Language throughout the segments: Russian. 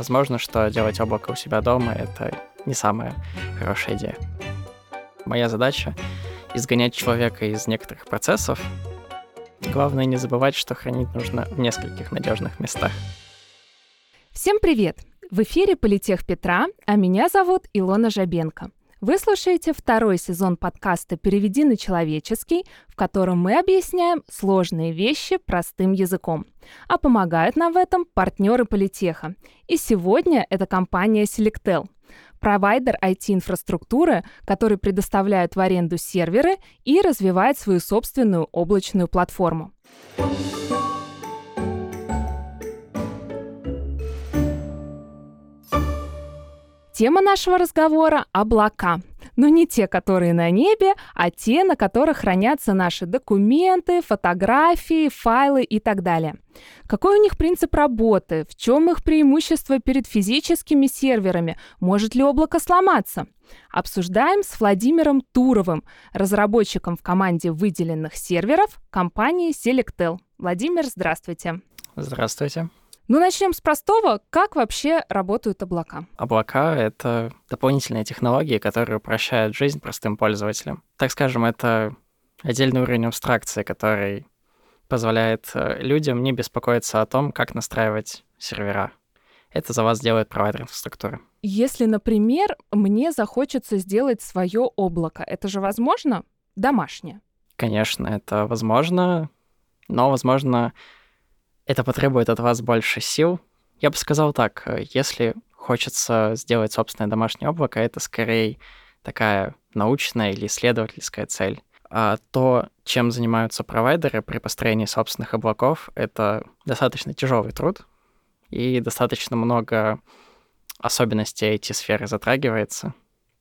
возможно, что делать облако у себя дома — это не самая хорошая идея. Моя задача — изгонять человека из некоторых процессов. Главное не забывать, что хранить нужно в нескольких надежных местах. Всем привет! В эфире «Политех Петра», а меня зовут Илона Жабенко. Вы слушаете второй сезон подкаста «Переведи на человеческий», в котором мы объясняем сложные вещи простым языком. А помогают нам в этом партнеры Политеха. И сегодня это компания Selectel – провайдер IT-инфраструктуры, который предоставляет в аренду серверы и развивает свою собственную облачную платформу. Тема нашего разговора — облака. Но не те, которые на небе, а те, на которых хранятся наши документы, фотографии, файлы и так далее. Какой у них принцип работы? В чем их преимущество перед физическими серверами? Может ли облако сломаться? Обсуждаем с Владимиром Туровым, разработчиком в команде выделенных серверов компании Selectel. Владимир, здравствуйте. Здравствуйте. Ну, начнем с простого. Как вообще работают облака? Облака — это дополнительные технологии, которые упрощают жизнь простым пользователям. Так скажем, это отдельный уровень абстракции, который позволяет э, людям не беспокоиться о том, как настраивать сервера. Это за вас делает провайдер инфраструктуры. Если, например, мне захочется сделать свое облако, это же возможно домашнее? Конечно, это возможно, но, возможно, это потребует от вас больше сил. Я бы сказал так, э, если хочется сделать собственное домашнее облако, это скорее такая научная или исследовательская цель. А то, чем занимаются провайдеры при построении собственных облаков, это достаточно тяжелый труд, и достаточно много особенностей эти сферы затрагивается.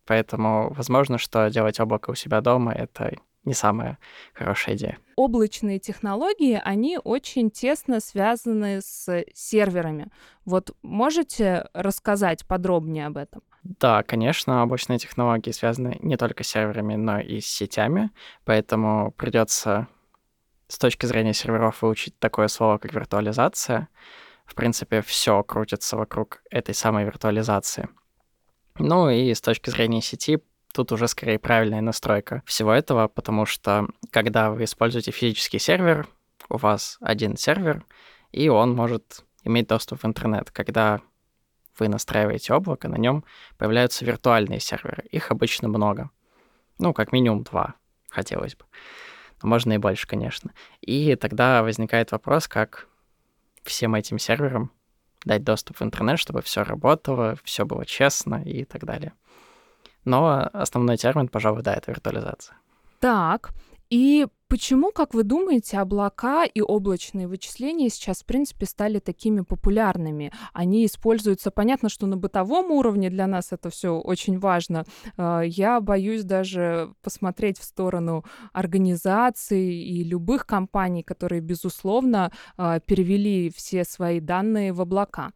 Поэтому возможно, что делать облако у себя дома — это не самая хорошая идея. Облачные технологии, они очень тесно связаны с серверами. Вот можете рассказать подробнее об этом? Да, конечно, облачные технологии связаны не только с серверами, но и с сетями, поэтому придется с точки зрения серверов выучить такое слово, как виртуализация. В принципе, все крутится вокруг этой самой виртуализации. Ну и с точки зрения сети тут уже скорее правильная настройка всего этого, потому что когда вы используете физический сервер, у вас один сервер, и он может иметь доступ в интернет. Когда вы настраиваете облако, на нем появляются виртуальные серверы. Их обычно много. Ну, как минимум два, хотелось бы. Но можно и больше, конечно. И тогда возникает вопрос, как всем этим серверам дать доступ в интернет, чтобы все работало, все было честно и так далее. Но основной термин, пожалуй, да, это виртуализация. Так, и почему, как вы думаете, облака и облачные вычисления сейчас, в принципе, стали такими популярными? Они используются, понятно, что на бытовом уровне для нас это все очень важно. А, я боюсь даже посмотреть в сторону организаций и любых компаний, которые, безусловно, а, перевели все свои данные в облака.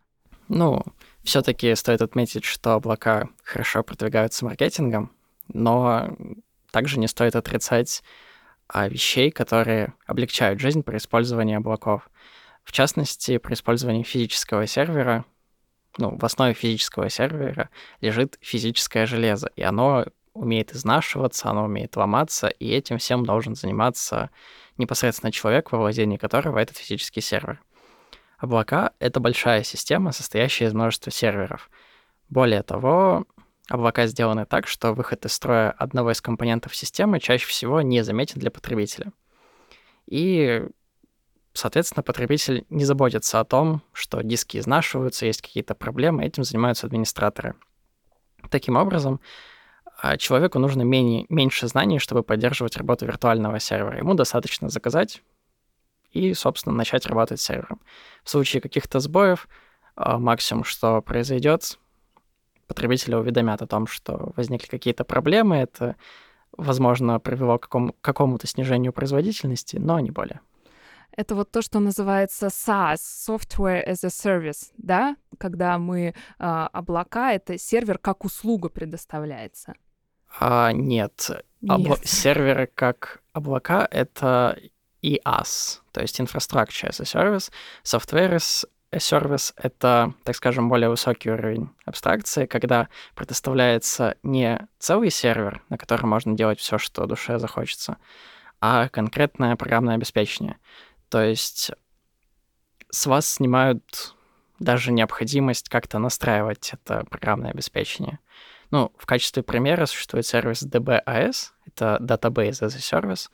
Ну, все-таки стоит отметить, что облака хорошо продвигаются маркетингом, но также не стоит отрицать а, вещей, которые облегчают жизнь при использовании облаков. В частности, при использовании физического сервера, ну, в основе физического сервера лежит физическое железо, и оно умеет изнашиваться, оно умеет ломаться, и этим всем должен заниматься непосредственно человек, во владении которого этот физический сервер. Облака — это большая система, состоящая из множества серверов. Более того, облака сделаны так, что выход из строя одного из компонентов системы чаще всего не заметен для потребителя. И, соответственно, потребитель не заботится о том, что диски изнашиваются, есть какие-то проблемы, этим занимаются администраторы. Таким образом, а, человеку нужно менее, меньше знаний, чтобы поддерживать работу виртуального сервера. Ему достаточно заказать и, собственно, начать работать с сервером. В случае каких-то сбоев, а, максимум, что произойдет, потребителя уведомят о том, что возникли какие-то проблемы, это, возможно, привело к какому- какому-то снижению производительности, но не более. Это вот то, что называется SaaS, Software as a Service, да? Когда мы э, облака, это сервер как услуга предоставляется. А, нет. Обла- серверы как облака — это IaaS, то есть Infrastructure as a Service, Software as сервис — это, так скажем, более высокий уровень абстракции, когда предоставляется не целый сервер, на котором можно делать все, что душе захочется, а конкретное программное обеспечение. То есть с вас снимают даже необходимость как-то настраивать это программное обеспечение. Ну, в качестве примера существует сервис DBAS, это Database as a Service.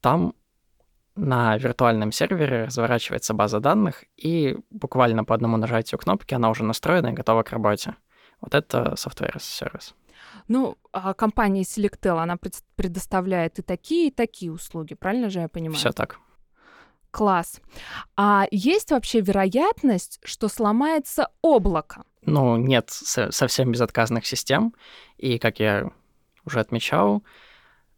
Там на виртуальном сервере разворачивается база данных, и буквально по одному нажатию кнопки она уже настроена и готова к работе. Вот это Software as a Service. Ну, а компания Selectel, она предоставляет и такие, и такие услуги, правильно же я понимаю? Все так. Класс. А есть вообще вероятность, что сломается облако? Ну, нет совсем безотказных систем. И, как я уже отмечал,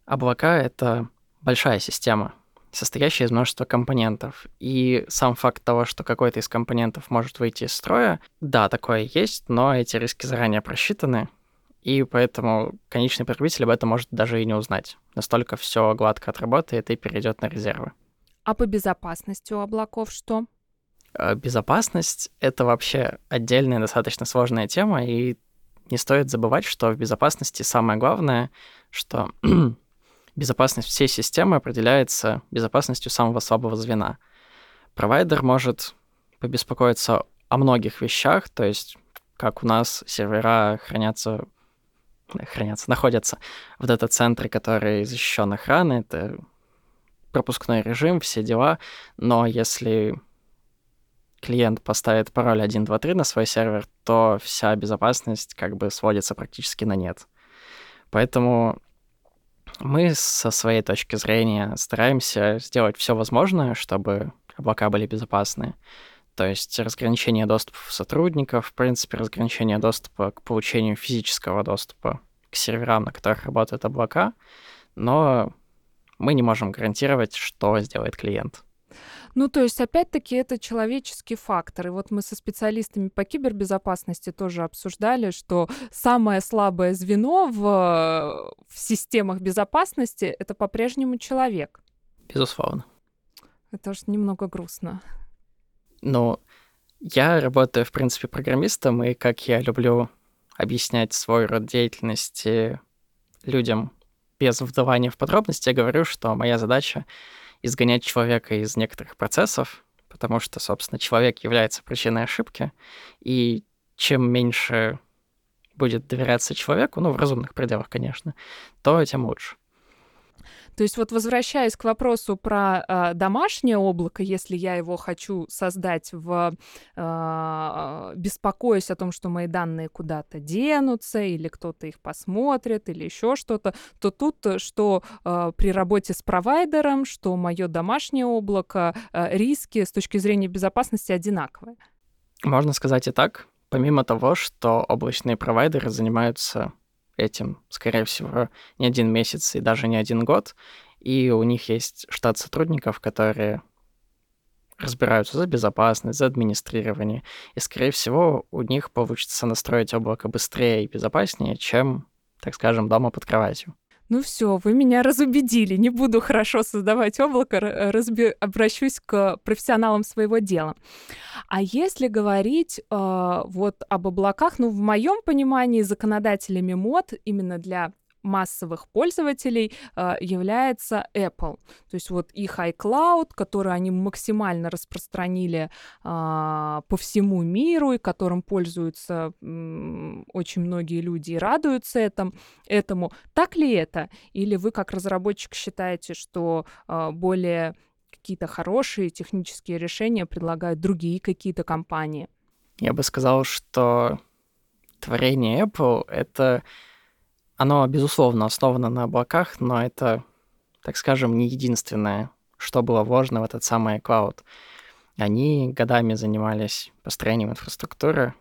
облака — это большая система, состоящая из множества компонентов. И сам факт того, что какой-то из компонентов может выйти из строя, да, такое есть, но эти риски заранее просчитаны, и поэтому конечный потребитель об этом может даже и не узнать. Настолько все гладко отработает и перейдет на резервы. А по безопасности у облаков что? Э, безопасность — это вообще отдельная достаточно сложная тема, и не стоит забывать, что в безопасности самое главное, что безопасность всей системы определяется безопасностью самого слабого звена. Провайдер может побеспокоиться о многих вещах, то есть как у нас сервера хранятся, хранятся, находятся в дата-центре, который защищен охраной, это пропускной режим, все дела, но если клиент поставит пароль 123 на свой сервер, то вся безопасность как бы сводится практически на нет. Поэтому мы со своей точки зрения стараемся сделать все возможное, чтобы облака были безопасны. То есть разграничение доступа сотрудников, в принципе, разграничение доступа к получению физического доступа к серверам, на которых работают облака, но мы не можем гарантировать, что сделает клиент. Ну, то есть, опять-таки, это человеческий фактор. И вот мы со специалистами по кибербезопасности тоже обсуждали, что самое слабое звено в, в системах безопасности — это по-прежнему человек. Безусловно. Это уж немного грустно. Ну, я работаю, в принципе, программистом, и как я люблю объяснять свой род деятельности людям без вдавания в подробности, я говорю, что моя задача изгонять человека из некоторых процессов, потому что, собственно, человек является причиной ошибки, и чем меньше будет доверяться человеку, ну, в разумных пределах, конечно, то тем лучше. То есть вот возвращаясь к вопросу про э, домашнее облако, если я его хочу создать в э, беспокоясь о том, что мои данные куда-то денутся или кто-то их посмотрит или еще что-то, то тут что э, при работе с провайдером, что мое домашнее облако э, риски с точки зрения безопасности одинаковые. Можно сказать и так. Помимо того, что облачные провайдеры занимаются этим, скорее всего, не один месяц и даже не один год. И у них есть штат сотрудников, которые разбираются за безопасность, за администрирование. И, скорее всего, у них получится настроить облако быстрее и безопаснее, чем, так скажем, дома под кроватью ну все, вы меня разубедили, не буду хорошо создавать облако, разби... обращусь к профессионалам своего дела. А если говорить э, вот об облаках, ну, в моем понимании, законодателями мод именно для массовых пользователей э, является Apple. То есть вот их iCloud, который они максимально распространили э, по всему миру и которым пользуются очень многие люди и радуются этому. Так ли это? Или вы как разработчик считаете, что э, более какие-то хорошие технические решения предлагают другие какие-то компании? Я бы сказал, что творение Apple — это оно, безусловно, основано на облаках, но это, так скажем, не единственное, что было вложено в этот самый клауд. Они годами занимались построением инфраструктуры,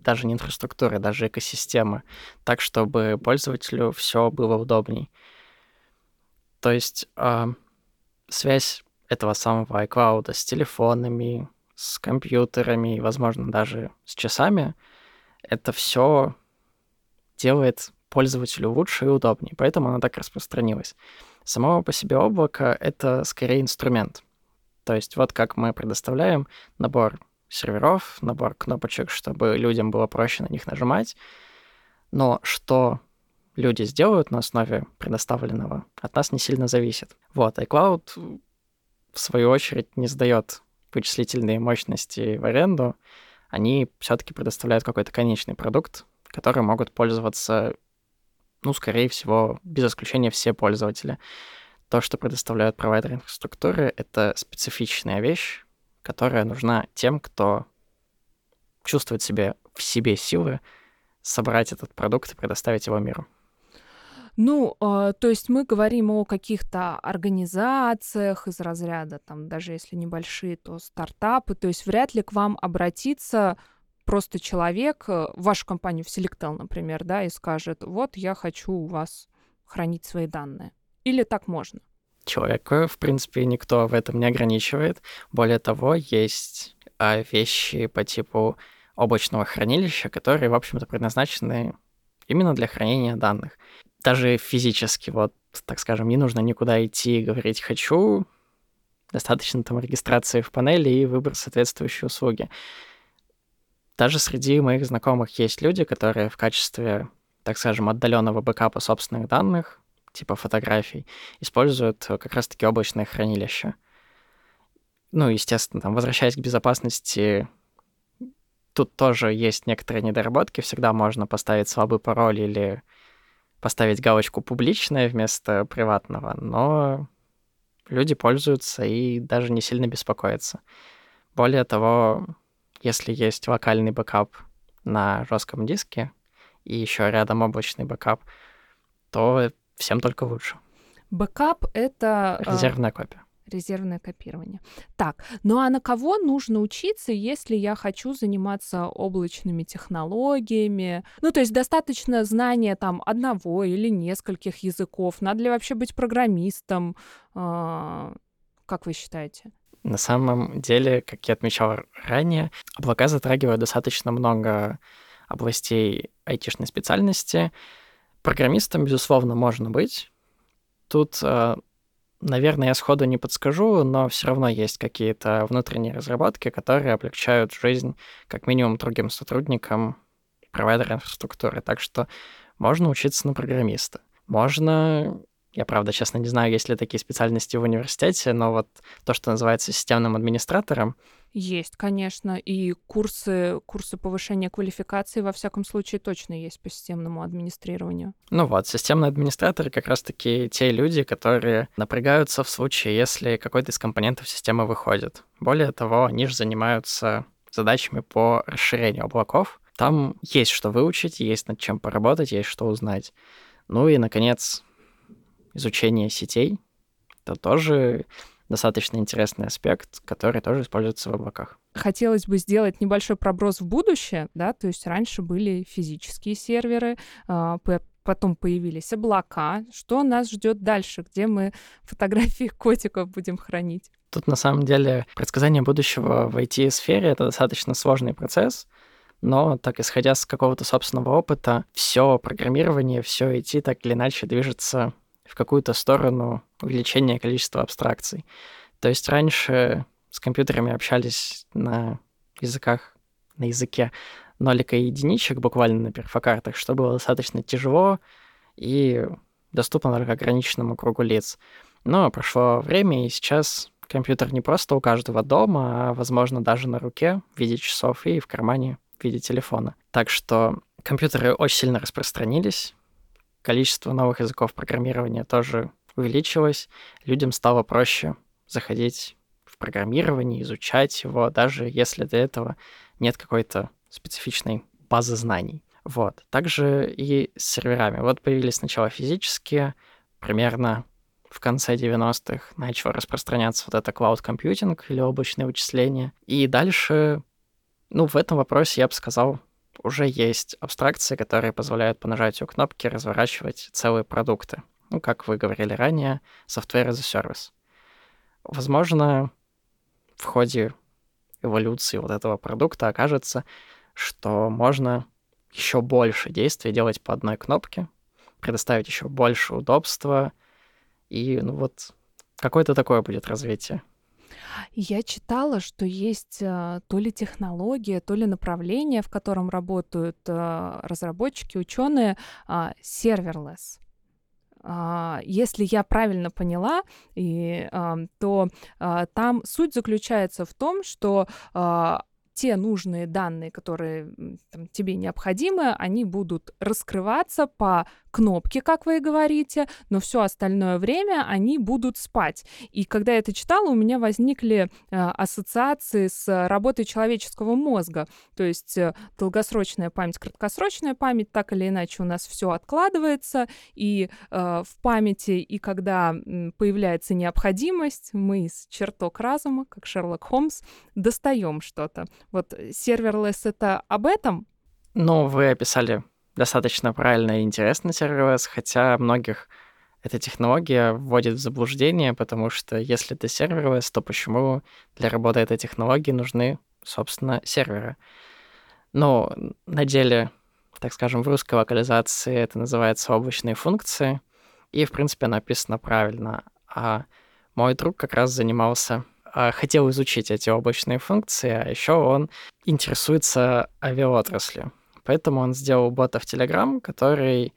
даже не инфраструктуры, даже экосистемы, так, чтобы пользователю все было удобней. То есть э, связь этого самого iCloud с телефонами, с компьютерами и, возможно, даже с часами, это все делает пользователю лучше и удобнее, поэтому оно так распространилось. Само по себе облако — это скорее инструмент. То есть вот как мы предоставляем набор серверов, набор кнопочек, чтобы людям было проще на них нажимать. Но что люди сделают на основе предоставленного, от нас не сильно зависит. Вот, iCloud, в свою очередь, не сдает вычислительные мощности в аренду, они все-таки предоставляют какой-то конечный продукт, который могут пользоваться, ну, скорее всего, без исключения все пользователи. То, что предоставляют провайдеры инфраструктуры, это специфичная вещь, которая нужна тем, кто чувствует себе в себе силы собрать этот продукт и предоставить его миру. Ну, э, то есть мы говорим о каких-то организациях из разряда, там, даже если небольшие, то стартапы. То есть вряд ли к вам обратиться просто человек э, в вашу компанию, в Selectel, например, да, и скажет, вот я хочу у вас хранить свои данные. Или так можно? Человека, в принципе, никто в этом не ограничивает. Более того, есть а, вещи по типу облачного хранилища, которые, в общем-то, предназначены именно для хранения данных даже физически, вот, так скажем, не нужно никуда идти и говорить «хочу», достаточно там регистрации в панели и выбор соответствующей услуги. Даже среди моих знакомых есть люди, которые в качестве, так скажем, отдаленного бэкапа собственных данных, типа фотографий, используют как раз-таки облачное хранилище. Ну, естественно, там, возвращаясь к безопасности, тут тоже есть некоторые недоработки. Всегда можно поставить слабый пароль или поставить галочку «публичное» вместо приватного, но люди пользуются и даже не сильно беспокоятся. Более того, если есть локальный бэкап на жестком диске и еще рядом облачный бэкап, то всем только лучше. Бэкап — это... А, Резервная копия резервное копирование. Так, ну а на кого нужно учиться, если я хочу заниматься облачными технологиями? Ну, то есть достаточно знания там одного или нескольких языков? Надо ли вообще быть программистом? А, как вы считаете? На самом деле, как я отмечал ранее, облака затрагивают достаточно много областей айтишной специальности. Программистом, безусловно, можно быть. Тут а, Наверное, я сходу не подскажу, но все равно есть какие-то внутренние разработки, которые облегчают жизнь как минимум другим сотрудникам провайдера инфраструктуры. Так что можно учиться на программиста. Можно я, правда, честно не знаю, есть ли такие специальности в университете, но вот то, что называется системным администратором, есть, конечно, и курсы, курсы повышения квалификации, во всяком случае, точно есть по системному администрированию. Ну вот, системные администраторы как раз-таки те люди, которые напрягаются в случае, если какой-то из компонентов системы выходит. Более того, они же занимаются задачами по расширению облаков. Там есть что выучить, есть над чем поработать, есть что узнать. Ну и, наконец, изучение сетей. Это тоже достаточно интересный аспект, который тоже используется в облаках. Хотелось бы сделать небольшой проброс в будущее, да, то есть раньше были физические серверы, а, потом появились облака. Что нас ждет дальше, где мы фотографии котиков будем хранить? Тут на самом деле предсказание будущего в IT-сфере это достаточно сложный процесс, но так исходя с какого-то собственного опыта, все программирование, все IT так или иначе движется в какую-то сторону увеличения количества абстракций. То есть раньше с компьютерами общались на языках, на языке нолика и единичек, буквально на перфокартах, что было достаточно тяжело и доступно только ограниченному кругу лиц. Но прошло время, и сейчас компьютер не просто у каждого дома, а, возможно, даже на руке в виде часов и в кармане в виде телефона. Так что компьютеры очень сильно распространились, количество новых языков программирования тоже увеличилось, людям стало проще заходить в программирование, изучать его, даже если для этого нет какой-то специфичной базы знаний. Вот. Также и с серверами. Вот появились сначала физические, примерно в конце 90-х начал распространяться вот это cloud computing или облачное вычисление. И дальше, ну, в этом вопросе я бы сказал, уже есть абстракции, которые позволяют по нажатию кнопки разворачивать целые продукты. Ну, как вы говорили ранее, software as a service. Возможно, в ходе эволюции вот этого продукта окажется, что можно еще больше действий делать по одной кнопке, предоставить еще больше удобства, и ну вот какое-то такое будет развитие. Я читала, что есть э, то ли технология, то ли направление, в котором работают э, разработчики, ученые, а, serverless. А, если я правильно поняла, и, то а, там суть заключается в том, что те нужные данные, которые там, тебе необходимы, они будут раскрываться по кнопки, как вы и говорите, но все остальное время они будут спать. И когда я это читала, у меня возникли э, ассоциации с работой человеческого мозга. То есть э, долгосрочная память, краткосрочная память, так или иначе у нас все откладывается, и э, в памяти, и когда появляется необходимость, мы из чертог разума, как Шерлок Холмс, достаем что-то. Вот серверлесс это об этом? Ну, вы описали достаточно правильно и интересно serverless, хотя многих эта технология вводит в заблуждение, потому что если это serverless, то почему для работы этой технологии нужны, собственно, серверы? Но на деле, так скажем, в русской локализации это называется облачные функции, и, в принципе, написано правильно. А мой друг как раз занимался, а, хотел изучить эти облачные функции, а еще он интересуется авиаотраслью. Поэтому он сделал бота в Telegram, который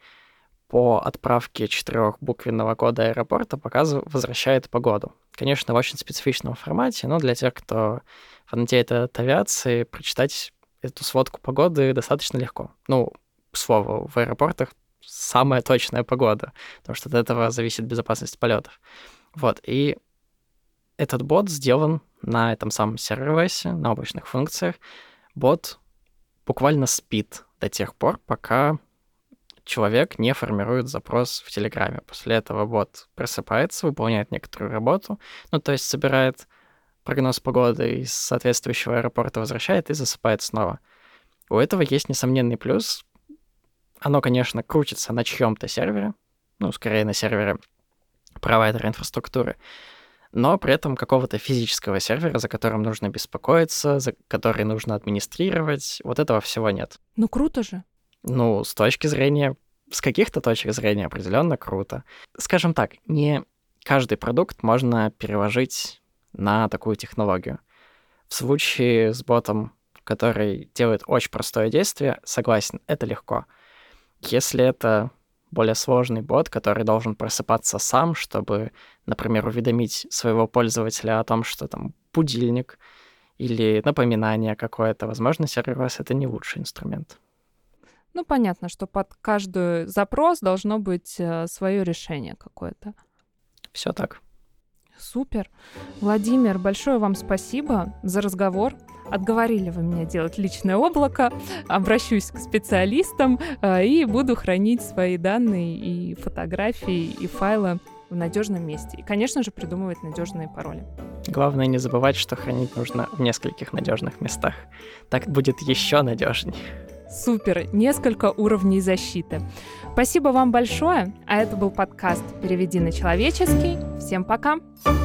по отправке четырехбуквенного кода аэропорта показывает, возвращает погоду. Конечно, в очень специфичном формате, но для тех, кто фанатеет от авиации, прочитать эту сводку погоды достаточно легко. Ну, к слову, в аэропортах самая точная погода, потому что от этого зависит безопасность полетов. Вот, и этот бот сделан на этом самом сервере, на облачных функциях. Бот буквально спит до тех пор, пока человек не формирует запрос в Телеграме. После этого бот просыпается, выполняет некоторую работу, ну, то есть собирает прогноз погоды из соответствующего аэропорта, возвращает и засыпает снова. У этого есть несомненный плюс. Оно, конечно, крутится на чьем-то сервере, ну, скорее на сервере провайдера инфраструктуры, но при этом какого-то физического сервера, за которым нужно беспокоиться, за который нужно администрировать, вот этого всего нет. Ну круто же. Ну, с точки зрения, с каких-то точек зрения определенно круто. Скажем так, не каждый продукт можно переложить на такую технологию. В случае с ботом, который делает очень простое действие, согласен, это легко. Если это более сложный бот, который должен просыпаться сам, чтобы, например, уведомить своего пользователя о том, что там будильник или напоминание какое-то. Возможно, сервис — это не лучший инструмент. Ну, понятно, что под каждый запрос должно быть э, свое решение какое-то. Все так. Супер. Владимир, большое вам спасибо за разговор. Отговорили вы меня делать личное облако. Обращусь к специалистам э, и буду хранить свои данные и фотографии, и файлы в надежном месте. И, конечно же, придумывать надежные пароли. Главное не забывать, что хранить нужно в нескольких надежных местах. Так будет еще надежнее. Супер, несколько уровней защиты. Спасибо вам большое. А это был подкаст «Переведи на человеческий». Всем пока. Пока.